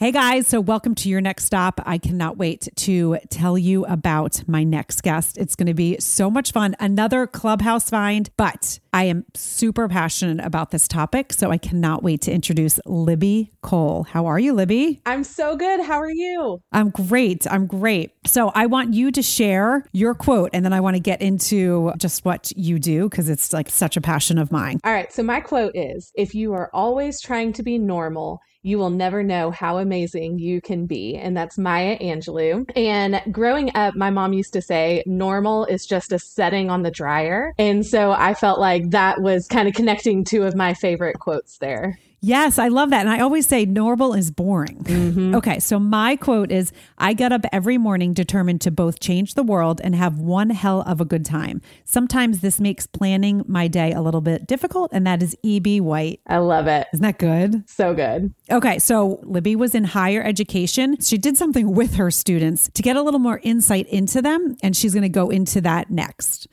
Hey guys, so welcome to your next stop. I cannot wait to tell you about my next guest. It's going to be so much fun. Another clubhouse find, but I am super passionate about this topic. So I cannot wait to introduce Libby Cole. How are you, Libby? I'm so good. How are you? I'm great. I'm great. So I want you to share your quote and then I want to get into just what you do because it's like such a passion of mine. All right. So my quote is if you are always trying to be normal, you will never know how amazing you can be. And that's Maya Angelou. And growing up, my mom used to say, normal is just a setting on the dryer. And so I felt like that was kind of connecting two of my favorite quotes there. Yes, I love that. And I always say normal is boring. Mm-hmm. Okay, so my quote is I get up every morning determined to both change the world and have one hell of a good time. Sometimes this makes planning my day a little bit difficult, and that is E.B. White. I love it. Isn't that good? So good. Okay, so Libby was in higher education. She did something with her students to get a little more insight into them, and she's going to go into that next.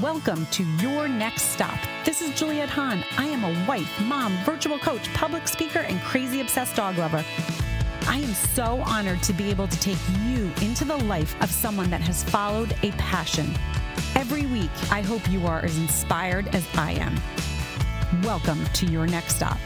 Welcome to your next stop. This is Juliette Hahn. I am a wife, mom, virtual coach, public speaker, and crazy obsessed dog lover. I am so honored to be able to take you into the life of someone that has followed a passion. Every week, I hope you are as inspired as I am. Welcome to your next stop.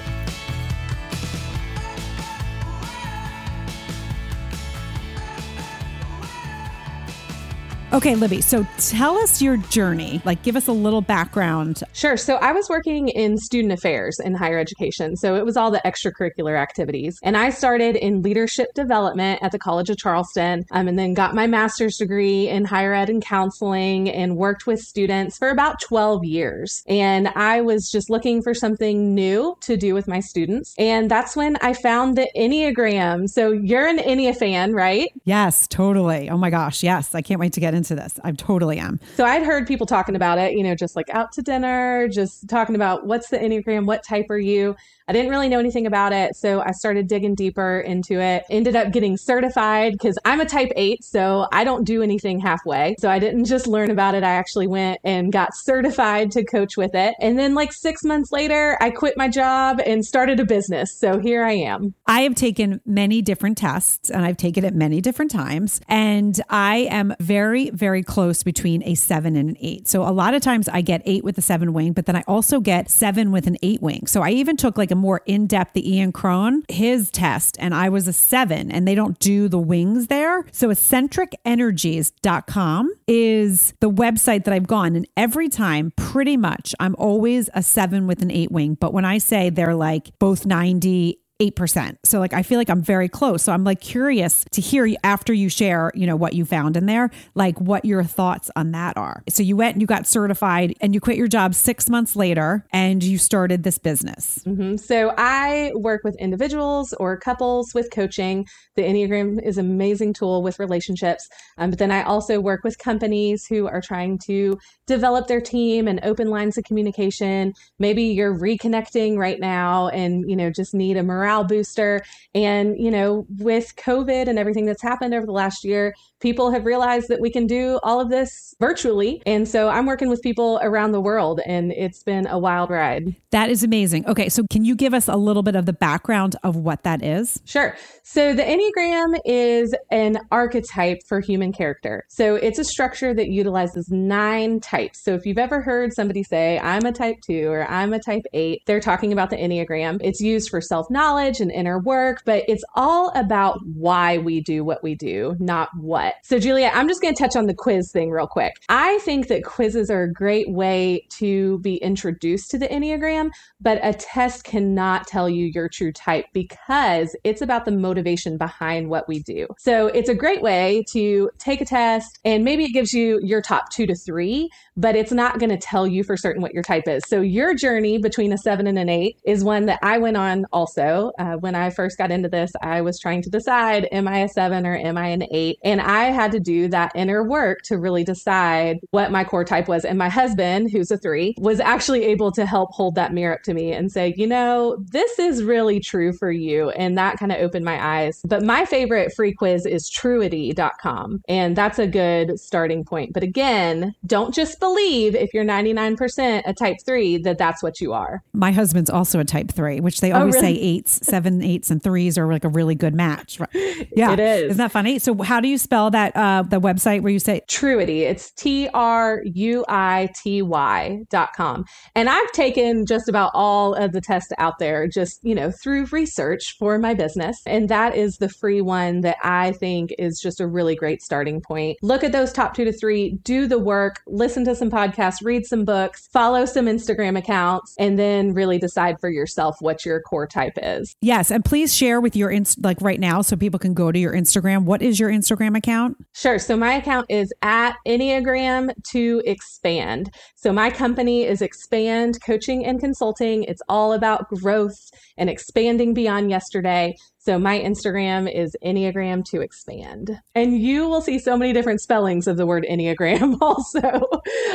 Okay, Libby, so tell us your journey. Like, give us a little background. Sure. So, I was working in student affairs in higher education. So, it was all the extracurricular activities. And I started in leadership development at the College of Charleston um, and then got my master's degree in higher ed and counseling and worked with students for about 12 years. And I was just looking for something new to do with my students. And that's when I found the Enneagram. So, you're an Ennea fan, right? Yes, totally. Oh my gosh. Yes. I can't wait to get into this. I totally am. So I'd heard people talking about it, you know, just like out to dinner, just talking about what's the Enneagram, what type are you? I didn't really know anything about it. So I started digging deeper into it, ended up getting certified because I'm a type eight. So I don't do anything halfway. So I didn't just learn about it. I actually went and got certified to coach with it. And then like six months later, I quit my job and started a business. So here I am. I have taken many different tests and I've taken it many different times. And I am very, very close between a seven and an eight. So a lot of times I get eight with a seven wing, but then I also get seven with an eight wing. So I even took like a more in depth, the Ian Cron, his test, and I was a seven, and they don't do the wings there. So eclecticenergies.com is the website that I've gone, and every time, pretty much, I'm always a seven with an eight wing. But when I say they're like both 90, 8%. So like I feel like I'm very close. So I'm like curious to hear after you share, you know, what you found in there, like what your thoughts on that are. So you went and you got certified and you quit your job 6 months later and you started this business. Mm-hmm. So I work with individuals or couples with coaching. The Enneagram is an amazing tool with relationships. Um, but then I also work with companies who are trying to develop their team and open lines of communication. Maybe you're reconnecting right now and, you know, just need a morale morale booster. And, you know, with COVID and everything that's happened over the last year, people have realized that we can do all of this virtually. And so I'm working with people around the world, and it's been a wild ride. That is amazing. Okay, so can you give us a little bit of the background of what that is? Sure. So the Enneagram is an archetype for human character. So it's a structure that utilizes nine types. So if you've ever heard somebody say, I'm a type two or I'm a type eight, they're talking about the Enneagram. It's used for self knowledge and inner work, but it's all about why we do what we do, not what what. So, Julia, I'm just going to touch on the quiz thing real quick. I think that quizzes are a great way to be introduced to the Enneagram, but a test cannot tell you your true type because it's about the motivation behind what we do. So, it's a great way to take a test and maybe it gives you your top two to three, but it's not going to tell you for certain what your type is. So, your journey between a seven and an eight is one that I went on also. Uh, when I first got into this, I was trying to decide am I a seven or am I an eight? And I had to do that inner work to really decide what my core type was. And my husband, who's a three, was actually able to help hold that mirror up to me and say, you know, this is really true for you. And that kind of opened my eyes. But my favorite free quiz is truity.com. And that's a good starting point. But again, don't just believe if you're 99% a type three that that's what you are. My husband's also a type three, which they oh, always oh, really? say eights eights, seven eights, and threes are like a really good match. Yeah, It is. Isn't that funny? So, how do you spell that? Uh, the website where you say Truity. It's T R U I T Y dot com. And I've taken just about all of the tests out there, just, you know, through research for my business. And that is the free one that I think is just a really great starting point. Look at those top two to three, do the work, listen to some podcasts, read some books, follow some Instagram accounts, and then really decide for yourself what your core type is. yes, and please share with your inst- like right now so people can go to your Instagram. What is your Instagram account? Sure. So my account is at Enneagram to expand. So my company is Expand Coaching and Consulting. It's all about growth and expanding beyond yesterday. So my Instagram is Enneagram to expand. And you will see so many different spellings of the word Enneagram also.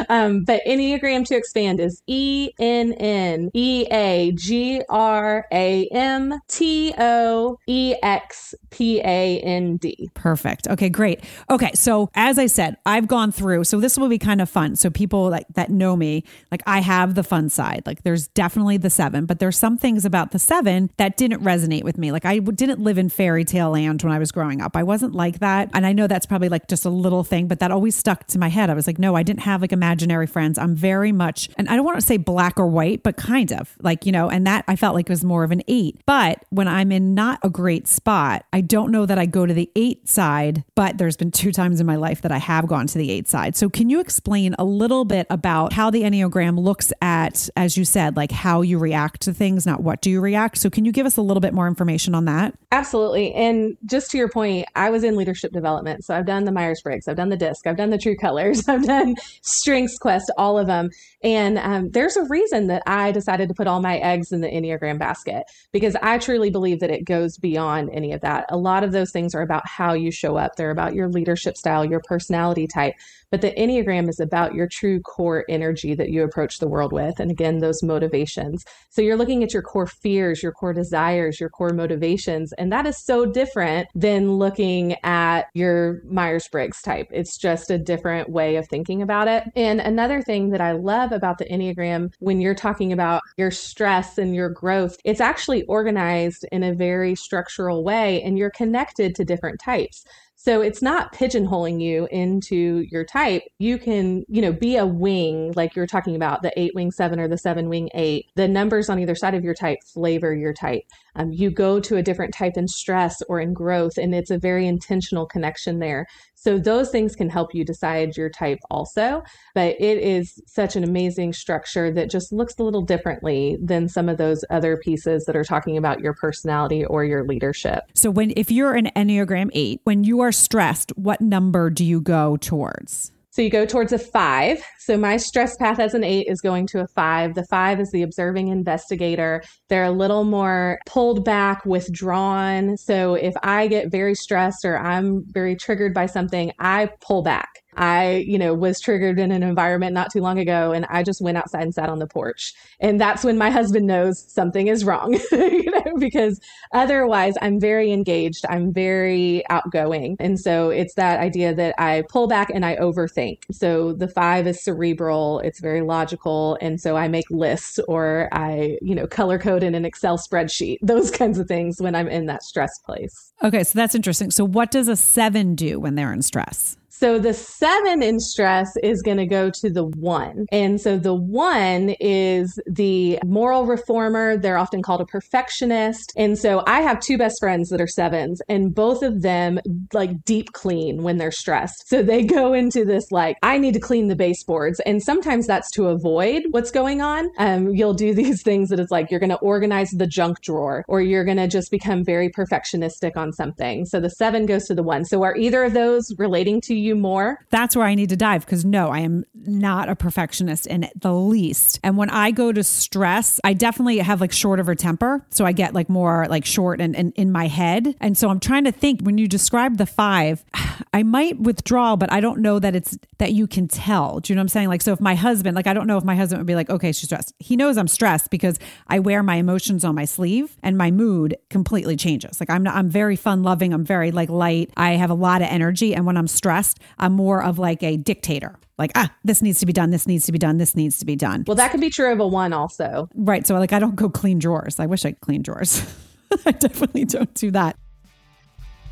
Um, but Enneagram to expand is E N N E A G R A M T O E X P A N D. Perfect. Okay, great. Okay, so as I said, I've gone through. So this will be kind of fun. So people like that know me, like I have the fun side. Like there's definitely the seven, but there's some things about the seven that didn't resonate with me. Like I w- didn't live in fairy tale land when I was growing up. I wasn't like that, and I know that's probably like just a little thing, but that always stuck to my head. I was like, no, I didn't have like imaginary friends. I'm very much, and I don't want to say black or white, but kind of like you know, and that I felt like was more of an eight. But when I'm in not a great spot, I don't know that I go to the eight side, but there's been two times in my life that I have gone to the eight side. So can you explain a little bit about how the Enneagram looks at, as you said, like how you react to things, not what do you react? So can you give us a little bit more information on that? Absolutely. And just to your point, I was in leadership development. So I've done the Myers Briggs, I've done the DISC, I've done the True Colors, I've done Strengths Quest, all of them. And um, there's a reason that I decided to put all my eggs in the Enneagram basket because I truly believe that it goes beyond any of that. A lot of those things are about how you show up, they're about your leadership style, your personality type. But the Enneagram is about your true core energy that you approach the world with. And again, those motivations. So you're looking at your core fears, your core desires, your core motivations. And that is so different than looking at your Myers Briggs type. It's just a different way of thinking about it. And another thing that I love about the Enneagram when you're talking about your stress and your growth, it's actually organized in a very structural way and you're connected to different types. So it's not pigeonholing you into your type. You can, you know, be a wing, like you're talking about the eight wing seven or the seven wing eight. The numbers on either side of your type flavor your type. Um, you go to a different type in stress or in growth, and it's a very intentional connection there. So those things can help you decide your type also. But it is such an amazing structure that just looks a little differently than some of those other pieces that are talking about your personality or your leadership. So when if you're an Enneagram 8, when you are stressed, what number do you go towards? So you go towards a five. So my stress path as an eight is going to a five. The five is the observing investigator. They're a little more pulled back, withdrawn. So if I get very stressed or I'm very triggered by something, I pull back. I, you know, was triggered in an environment not too long ago and I just went outside and sat on the porch. And that's when my husband knows something is wrong, you know, because otherwise I'm very engaged. I'm very outgoing. And so it's that idea that I pull back and I overthink. So the five is cerebral, it's very logical. And so I make lists or I, you know, color code in an Excel spreadsheet, those kinds of things when I'm in that stress place. Okay, so that's interesting. So what does a 7 do when they're in stress? So the seven in stress is going to go to the one. And so the one is the moral reformer. They're often called a perfectionist. And so I have two best friends that are sevens, and both of them like deep clean when they're stressed. So they go into this like, I need to clean the baseboards. And sometimes that's to avoid what's going on. Um, you'll do these things that it's like you're going to organize the junk drawer or you're going to just become very perfectionistic on something. So the seven goes to the one. So are either of those relating to you more? That's where I need to dive because no, I am not a perfectionist in the least. And when I go to stress, I definitely have like short of a temper. So I get like more like short and, and in my head. And so I'm trying to think when you describe the five, I might withdraw, but I don't know that it's that you can tell. Do you know what I'm saying? Like, so if my husband, like, I don't know if my husband would be like, okay, she's stressed. He knows I'm stressed because I wear my emotions on my sleeve and my mood completely changes. Like, I'm not, I'm very fun loving. I'm very like light. I have a lot of energy. And when I'm stressed, I'm more of like a dictator. Like, ah, this needs to be done. This needs to be done. This needs to be done. Well, that could be true of a one also. Right. So, like, I don't go clean drawers. I wish I could clean drawers. I definitely don't do that.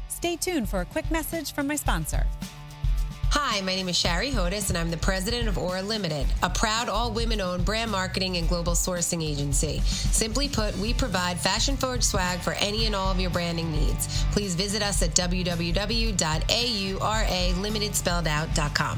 Stay tuned for a quick message from my sponsor. Hi, my name is Shari Hodis, and I'm the president of Aura Limited, a proud all women owned brand marketing and global sourcing agency. Simply put, we provide fashion forward swag for any and all of your branding needs. Please visit us at www.auralimitedspelledout.com.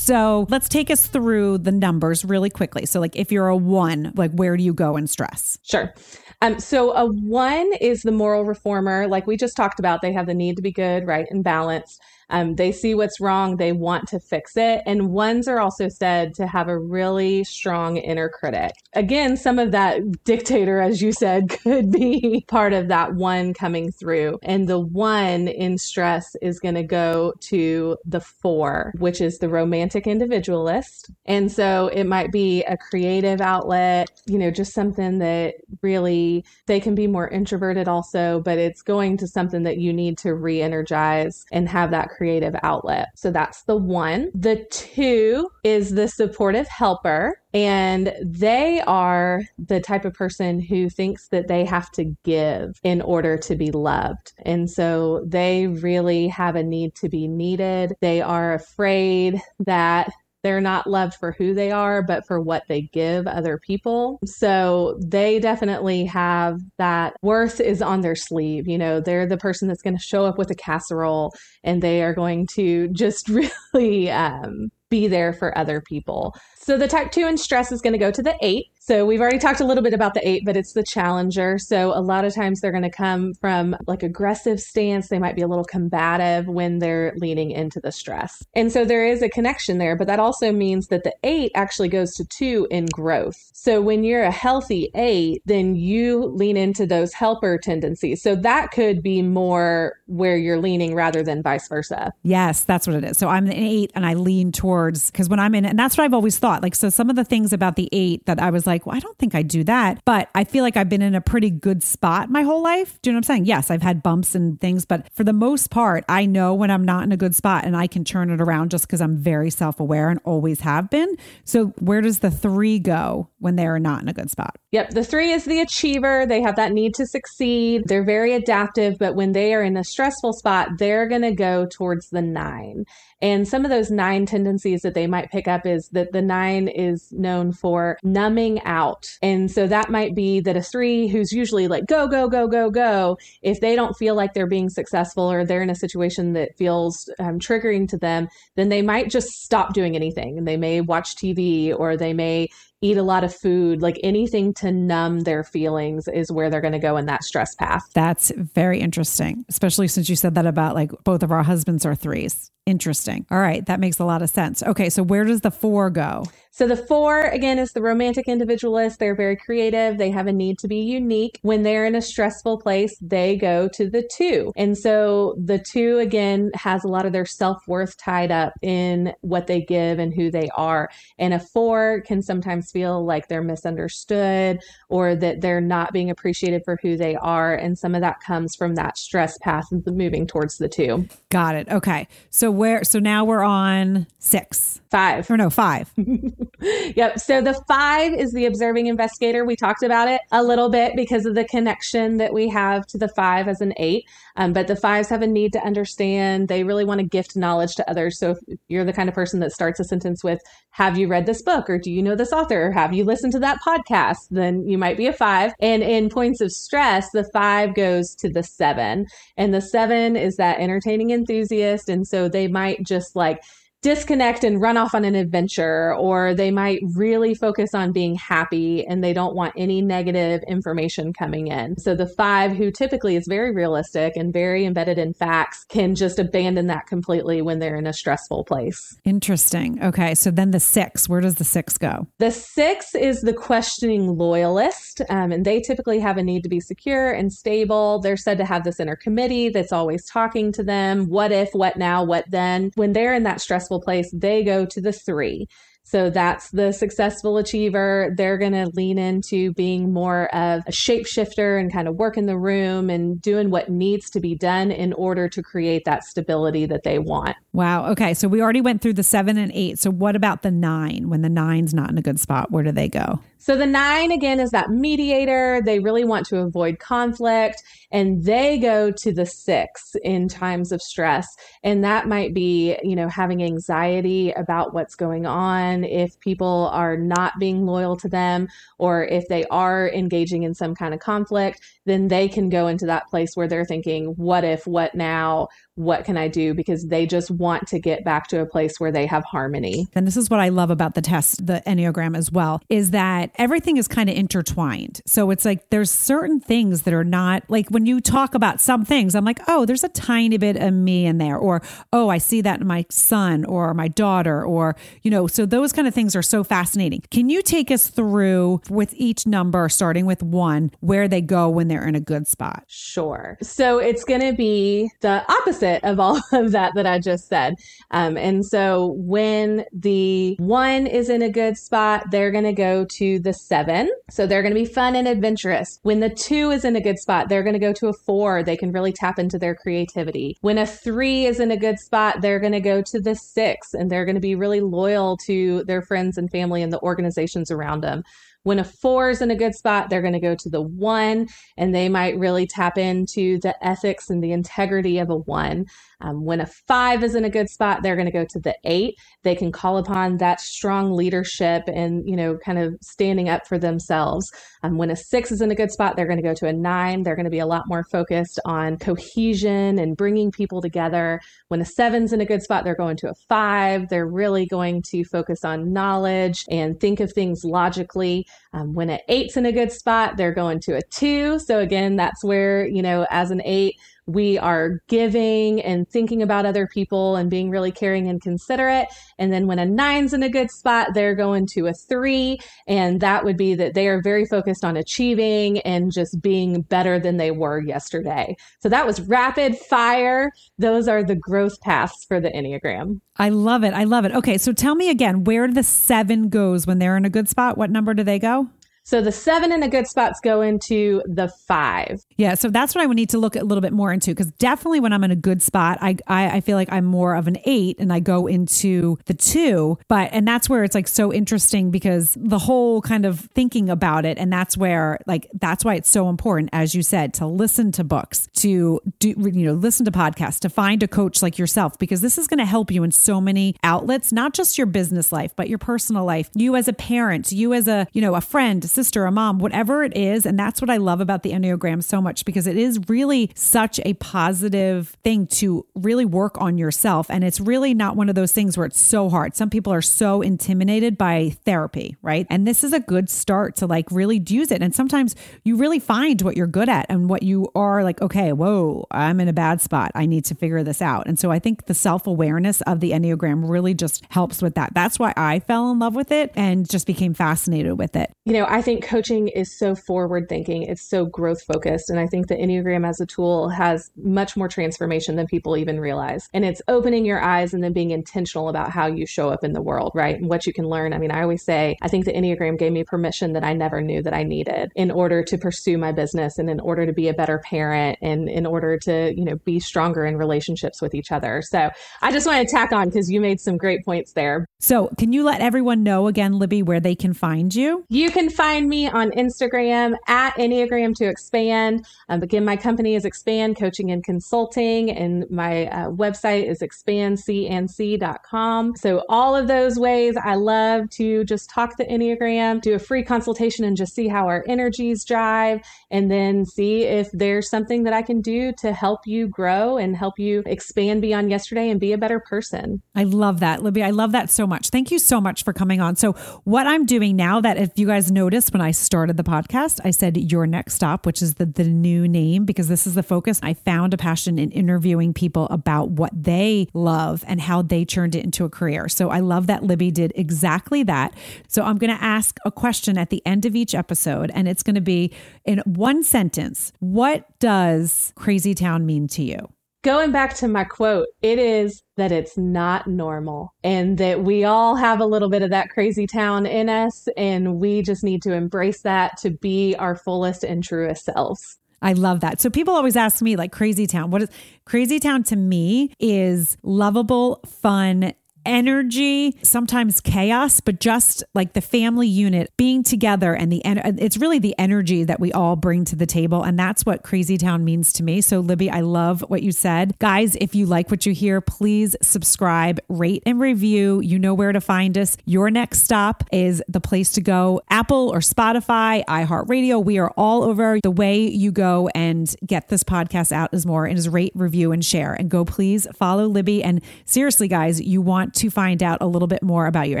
So let's take us through the numbers really quickly. So, like, if you're a one, like, where do you go in stress? Sure. Um, so a one is the moral reformer, like we just talked about. They have the need to be good, right, and balanced. Um, they see what's wrong, they want to fix it. And ones are also said to have a really strong inner critic. Again, some of that dictator, as you said, could be part of that one coming through. And the one in stress is going to go to the four, which is the romantic individualist. And so it might be a creative outlet, you know, just something that really they can be more introverted also, but it's going to something that you need to re energize and have that creative outlet. So that's the one. The two is the supportive helper. And they are the type of person who thinks that they have to give in order to be loved. And so they really have a need to be needed. They are afraid that they're not loved for who they are, but for what they give other people. So they definitely have that worth is on their sleeve. You know, they're the person that's going to show up with a casserole and they are going to just really um, be there for other people. So the type two in stress is going to go to the eight. So we've already talked a little bit about the eight, but it's the challenger. So a lot of times they're going to come from like aggressive stance. They might be a little combative when they're leaning into the stress. And so there is a connection there, but that also means that the eight actually goes to two in growth. So when you're a healthy eight, then you lean into those helper tendencies. So that could be more where you're leaning rather than vice versa. Yes, that's what it is. So I'm an eight and I lean towards because when I'm in, and that's what I've always thought. Like, so some of the things about the eight that I was like, well, I don't think I do that. But I feel like I've been in a pretty good spot my whole life. Do you know what I'm saying? Yes, I've had bumps and things, but for the most part, I know when I'm not in a good spot and I can turn it around just because I'm very self aware and always have been. So, where does the three go when they are not in a good spot? Yep. The three is the achiever. They have that need to succeed. They're very adaptive, but when they are in a stressful spot, they're going to go towards the nine. And some of those nine tendencies that they might pick up is that the nine is known for numbing out. And so that might be that a three who's usually like, go, go, go, go, go, if they don't feel like they're being successful or they're in a situation that feels um, triggering to them, then they might just stop doing anything. And they may watch TV or they may eat a lot of food, like anything to numb their feelings is where they're going to go in that stress path. That's very interesting, especially since you said that about like both of our husbands are threes. Interesting. All right. That makes a lot of sense. Okay. So where does the four go? So the four, again, is the romantic individualist. They're very creative. They have a need to be unique. When they're in a stressful place, they go to the two. And so the two, again, has a lot of their self worth tied up in what they give and who they are. And a four can sometimes feel like they're misunderstood or that they're not being appreciated for who they are. And some of that comes from that stress path and moving towards the two. Got it. Okay. So where, so now we're on six. Five. Or no, five. yep. So the five is the observing investigator. We talked about it a little bit because of the connection that we have to the five as an eight. Um, but the fives have a need to understand. They really want to gift knowledge to others. So if you're the kind of person that starts a sentence with, Have you read this book? Or do you know this author? Or have you listened to that podcast? Then you might be a five. And in points of stress, the five goes to the seven. And the seven is that entertaining enthusiast. And so they might just like, disconnect and run off on an adventure, or they might really focus on being happy and they don't want any negative information coming in. So the five, who typically is very realistic and very embedded in facts, can just abandon that completely when they're in a stressful place. Interesting. Okay. So then the six, where does the six go? The six is the questioning loyalist, um, and they typically have a need to be secure and stable. They're said to have this inner committee that's always talking to them. What if, what now, what then? When they're in that stressful place, they go to the three. So that's the successful achiever. They're going to lean into being more of a shapeshifter and kind of work in the room and doing what needs to be done in order to create that stability that they want. Wow. Okay. So we already went through the seven and eight. So what about the nine? When the nine's not in a good spot, where do they go? So the nine, again, is that mediator. They really want to avoid conflict and they go to the six in times of stress. And that might be, you know, having anxiety about what's going on, if people are not being loyal to them, or if they are engaging in some kind of conflict, then they can go into that place where they're thinking, what if, what now? what can I do? Because they just want to get back to a place where they have harmony. And this is what I love about the test, the Enneagram as well, is that everything is kind of intertwined. So it's like there's certain things that are not like when you talk about some things, I'm like, oh, there's a tiny bit of me in there. Or, oh, I see that in my son or my daughter. Or, you know, so those kind of things are so fascinating. Can you take us through with each number, starting with one, where they go when they're in a good spot? Sure. So it's going to be the opposite of all of that that I just said. Um, and so when the one is in a good spot, they're going to go to the seven. So they're going to be fun and adventurous. When the two is in a good spot, they're going to go to a four. They can really tap into their creativity. When a three is in a good spot, they're going to go to the six and they're going to be really loyal to their friends and family and the organizations around them. When a four is in a good spot, they're going to go to the one and they might really tap into the ethics and the integrity of a one. Um, when a five is in a good spot, they're going to go to the eight. They can call upon that strong leadership and, you know, kind of standing up for themselves. Um, when a six is in a good spot, they're going to go to a nine. They're going to be a lot more focused on cohesion and bringing people together. When a seven's in a good spot, they're going to a five. They're really going to focus on knowledge and think of things logically. Um, when an eight's in a good spot, they're going to a two. So again, that's where, you know, as an eight, we are giving and thinking about other people and being really caring and considerate. And then when a nine's in a good spot, they're going to a three. And that would be that they are very focused on achieving and just being better than they were yesterday. So that was rapid fire. Those are the growth paths for the Enneagram. I love it. I love it. Okay. So tell me again where the seven goes when they're in a good spot. What number do they go? So the seven in a good spots go into the five. Yeah. So that's what I would need to look a little bit more into because definitely when I'm in a good spot, I, I, I feel like I'm more of an eight and I go into the two. But and that's where it's like so interesting because the whole kind of thinking about it, and that's where like that's why it's so important, as you said, to listen to books, to do you know listen to podcasts, to find a coach like yourself because this is going to help you in so many outlets, not just your business life, but your personal life. You as a parent, you as a you know a friend sister, a mom, whatever it is. And that's what I love about the Enneagram so much because it is really such a positive thing to really work on yourself. And it's really not one of those things where it's so hard. Some people are so intimidated by therapy, right? And this is a good start to like really use it. And sometimes you really find what you're good at and what you are like, okay, whoa, I'm in a bad spot. I need to figure this out. And so I think the self awareness of the Enneagram really just helps with that. That's why I fell in love with it and just became fascinated with it. You know, I think think coaching is so forward thinking, it's so growth focused. And I think the Enneagram as a tool has much more transformation than people even realize. And it's opening your eyes and then being intentional about how you show up in the world, right? And what you can learn. I mean, I always say, I think the Enneagram gave me permission that I never knew that I needed in order to pursue my business and in order to be a better parent and in order to, you know, be stronger in relationships with each other. So I just want to tack on because you made some great points there. So can you let everyone know again, Libby, where they can find you? You can find find me on Instagram at Enneagram to Expand. Um, again, my company is Expand Coaching and Consulting, and my uh, website is expandcnc.com. So, all of those ways, I love to just talk the Enneagram, do a free consultation, and just see how our energies drive, and then see if there's something that I can do to help you grow and help you expand beyond yesterday and be a better person. I love that, Libby. I love that so much. Thank you so much for coming on. So, what I'm doing now that if you guys notice, when I started the podcast. I said Your Next Stop, which is the, the new name because this is the focus. I found a passion in interviewing people about what they love and how they turned it into a career. So I love that Libby did exactly that. So I'm going to ask a question at the end of each episode, and it's going to be in one sentence What does Crazy Town mean to you? going back to my quote, it is that it's not normal and that we all have a little bit of that crazy town in us. And we just need to embrace that to be our fullest and truest selves. I love that. So people always ask me like crazy town. What is crazy town to me is lovable, fun, energy, sometimes chaos, but just like the family unit being together and the it's really the energy that we all bring to the table and that's what Crazy Town means to me. So Libby, I love what you said. Guys, if you like what you hear, please subscribe, rate and review. You know where to find us. Your next stop is the place to go. Apple or Spotify, iHeartRadio, we are all over. The way you go and get this podcast out is more and is rate, review and share. And go please follow Libby and seriously guys, you want to find out a little bit more about your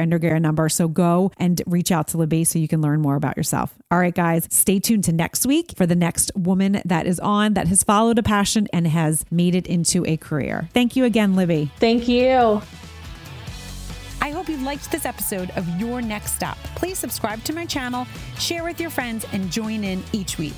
Enneagram number. So go and reach out to Libby so you can learn more about yourself. All right, guys, stay tuned to next week for the next woman that is on that has followed a passion and has made it into a career. Thank you again, Libby. Thank you. I hope you liked this episode of Your Next Stop. Please subscribe to my channel, share with your friends, and join in each week.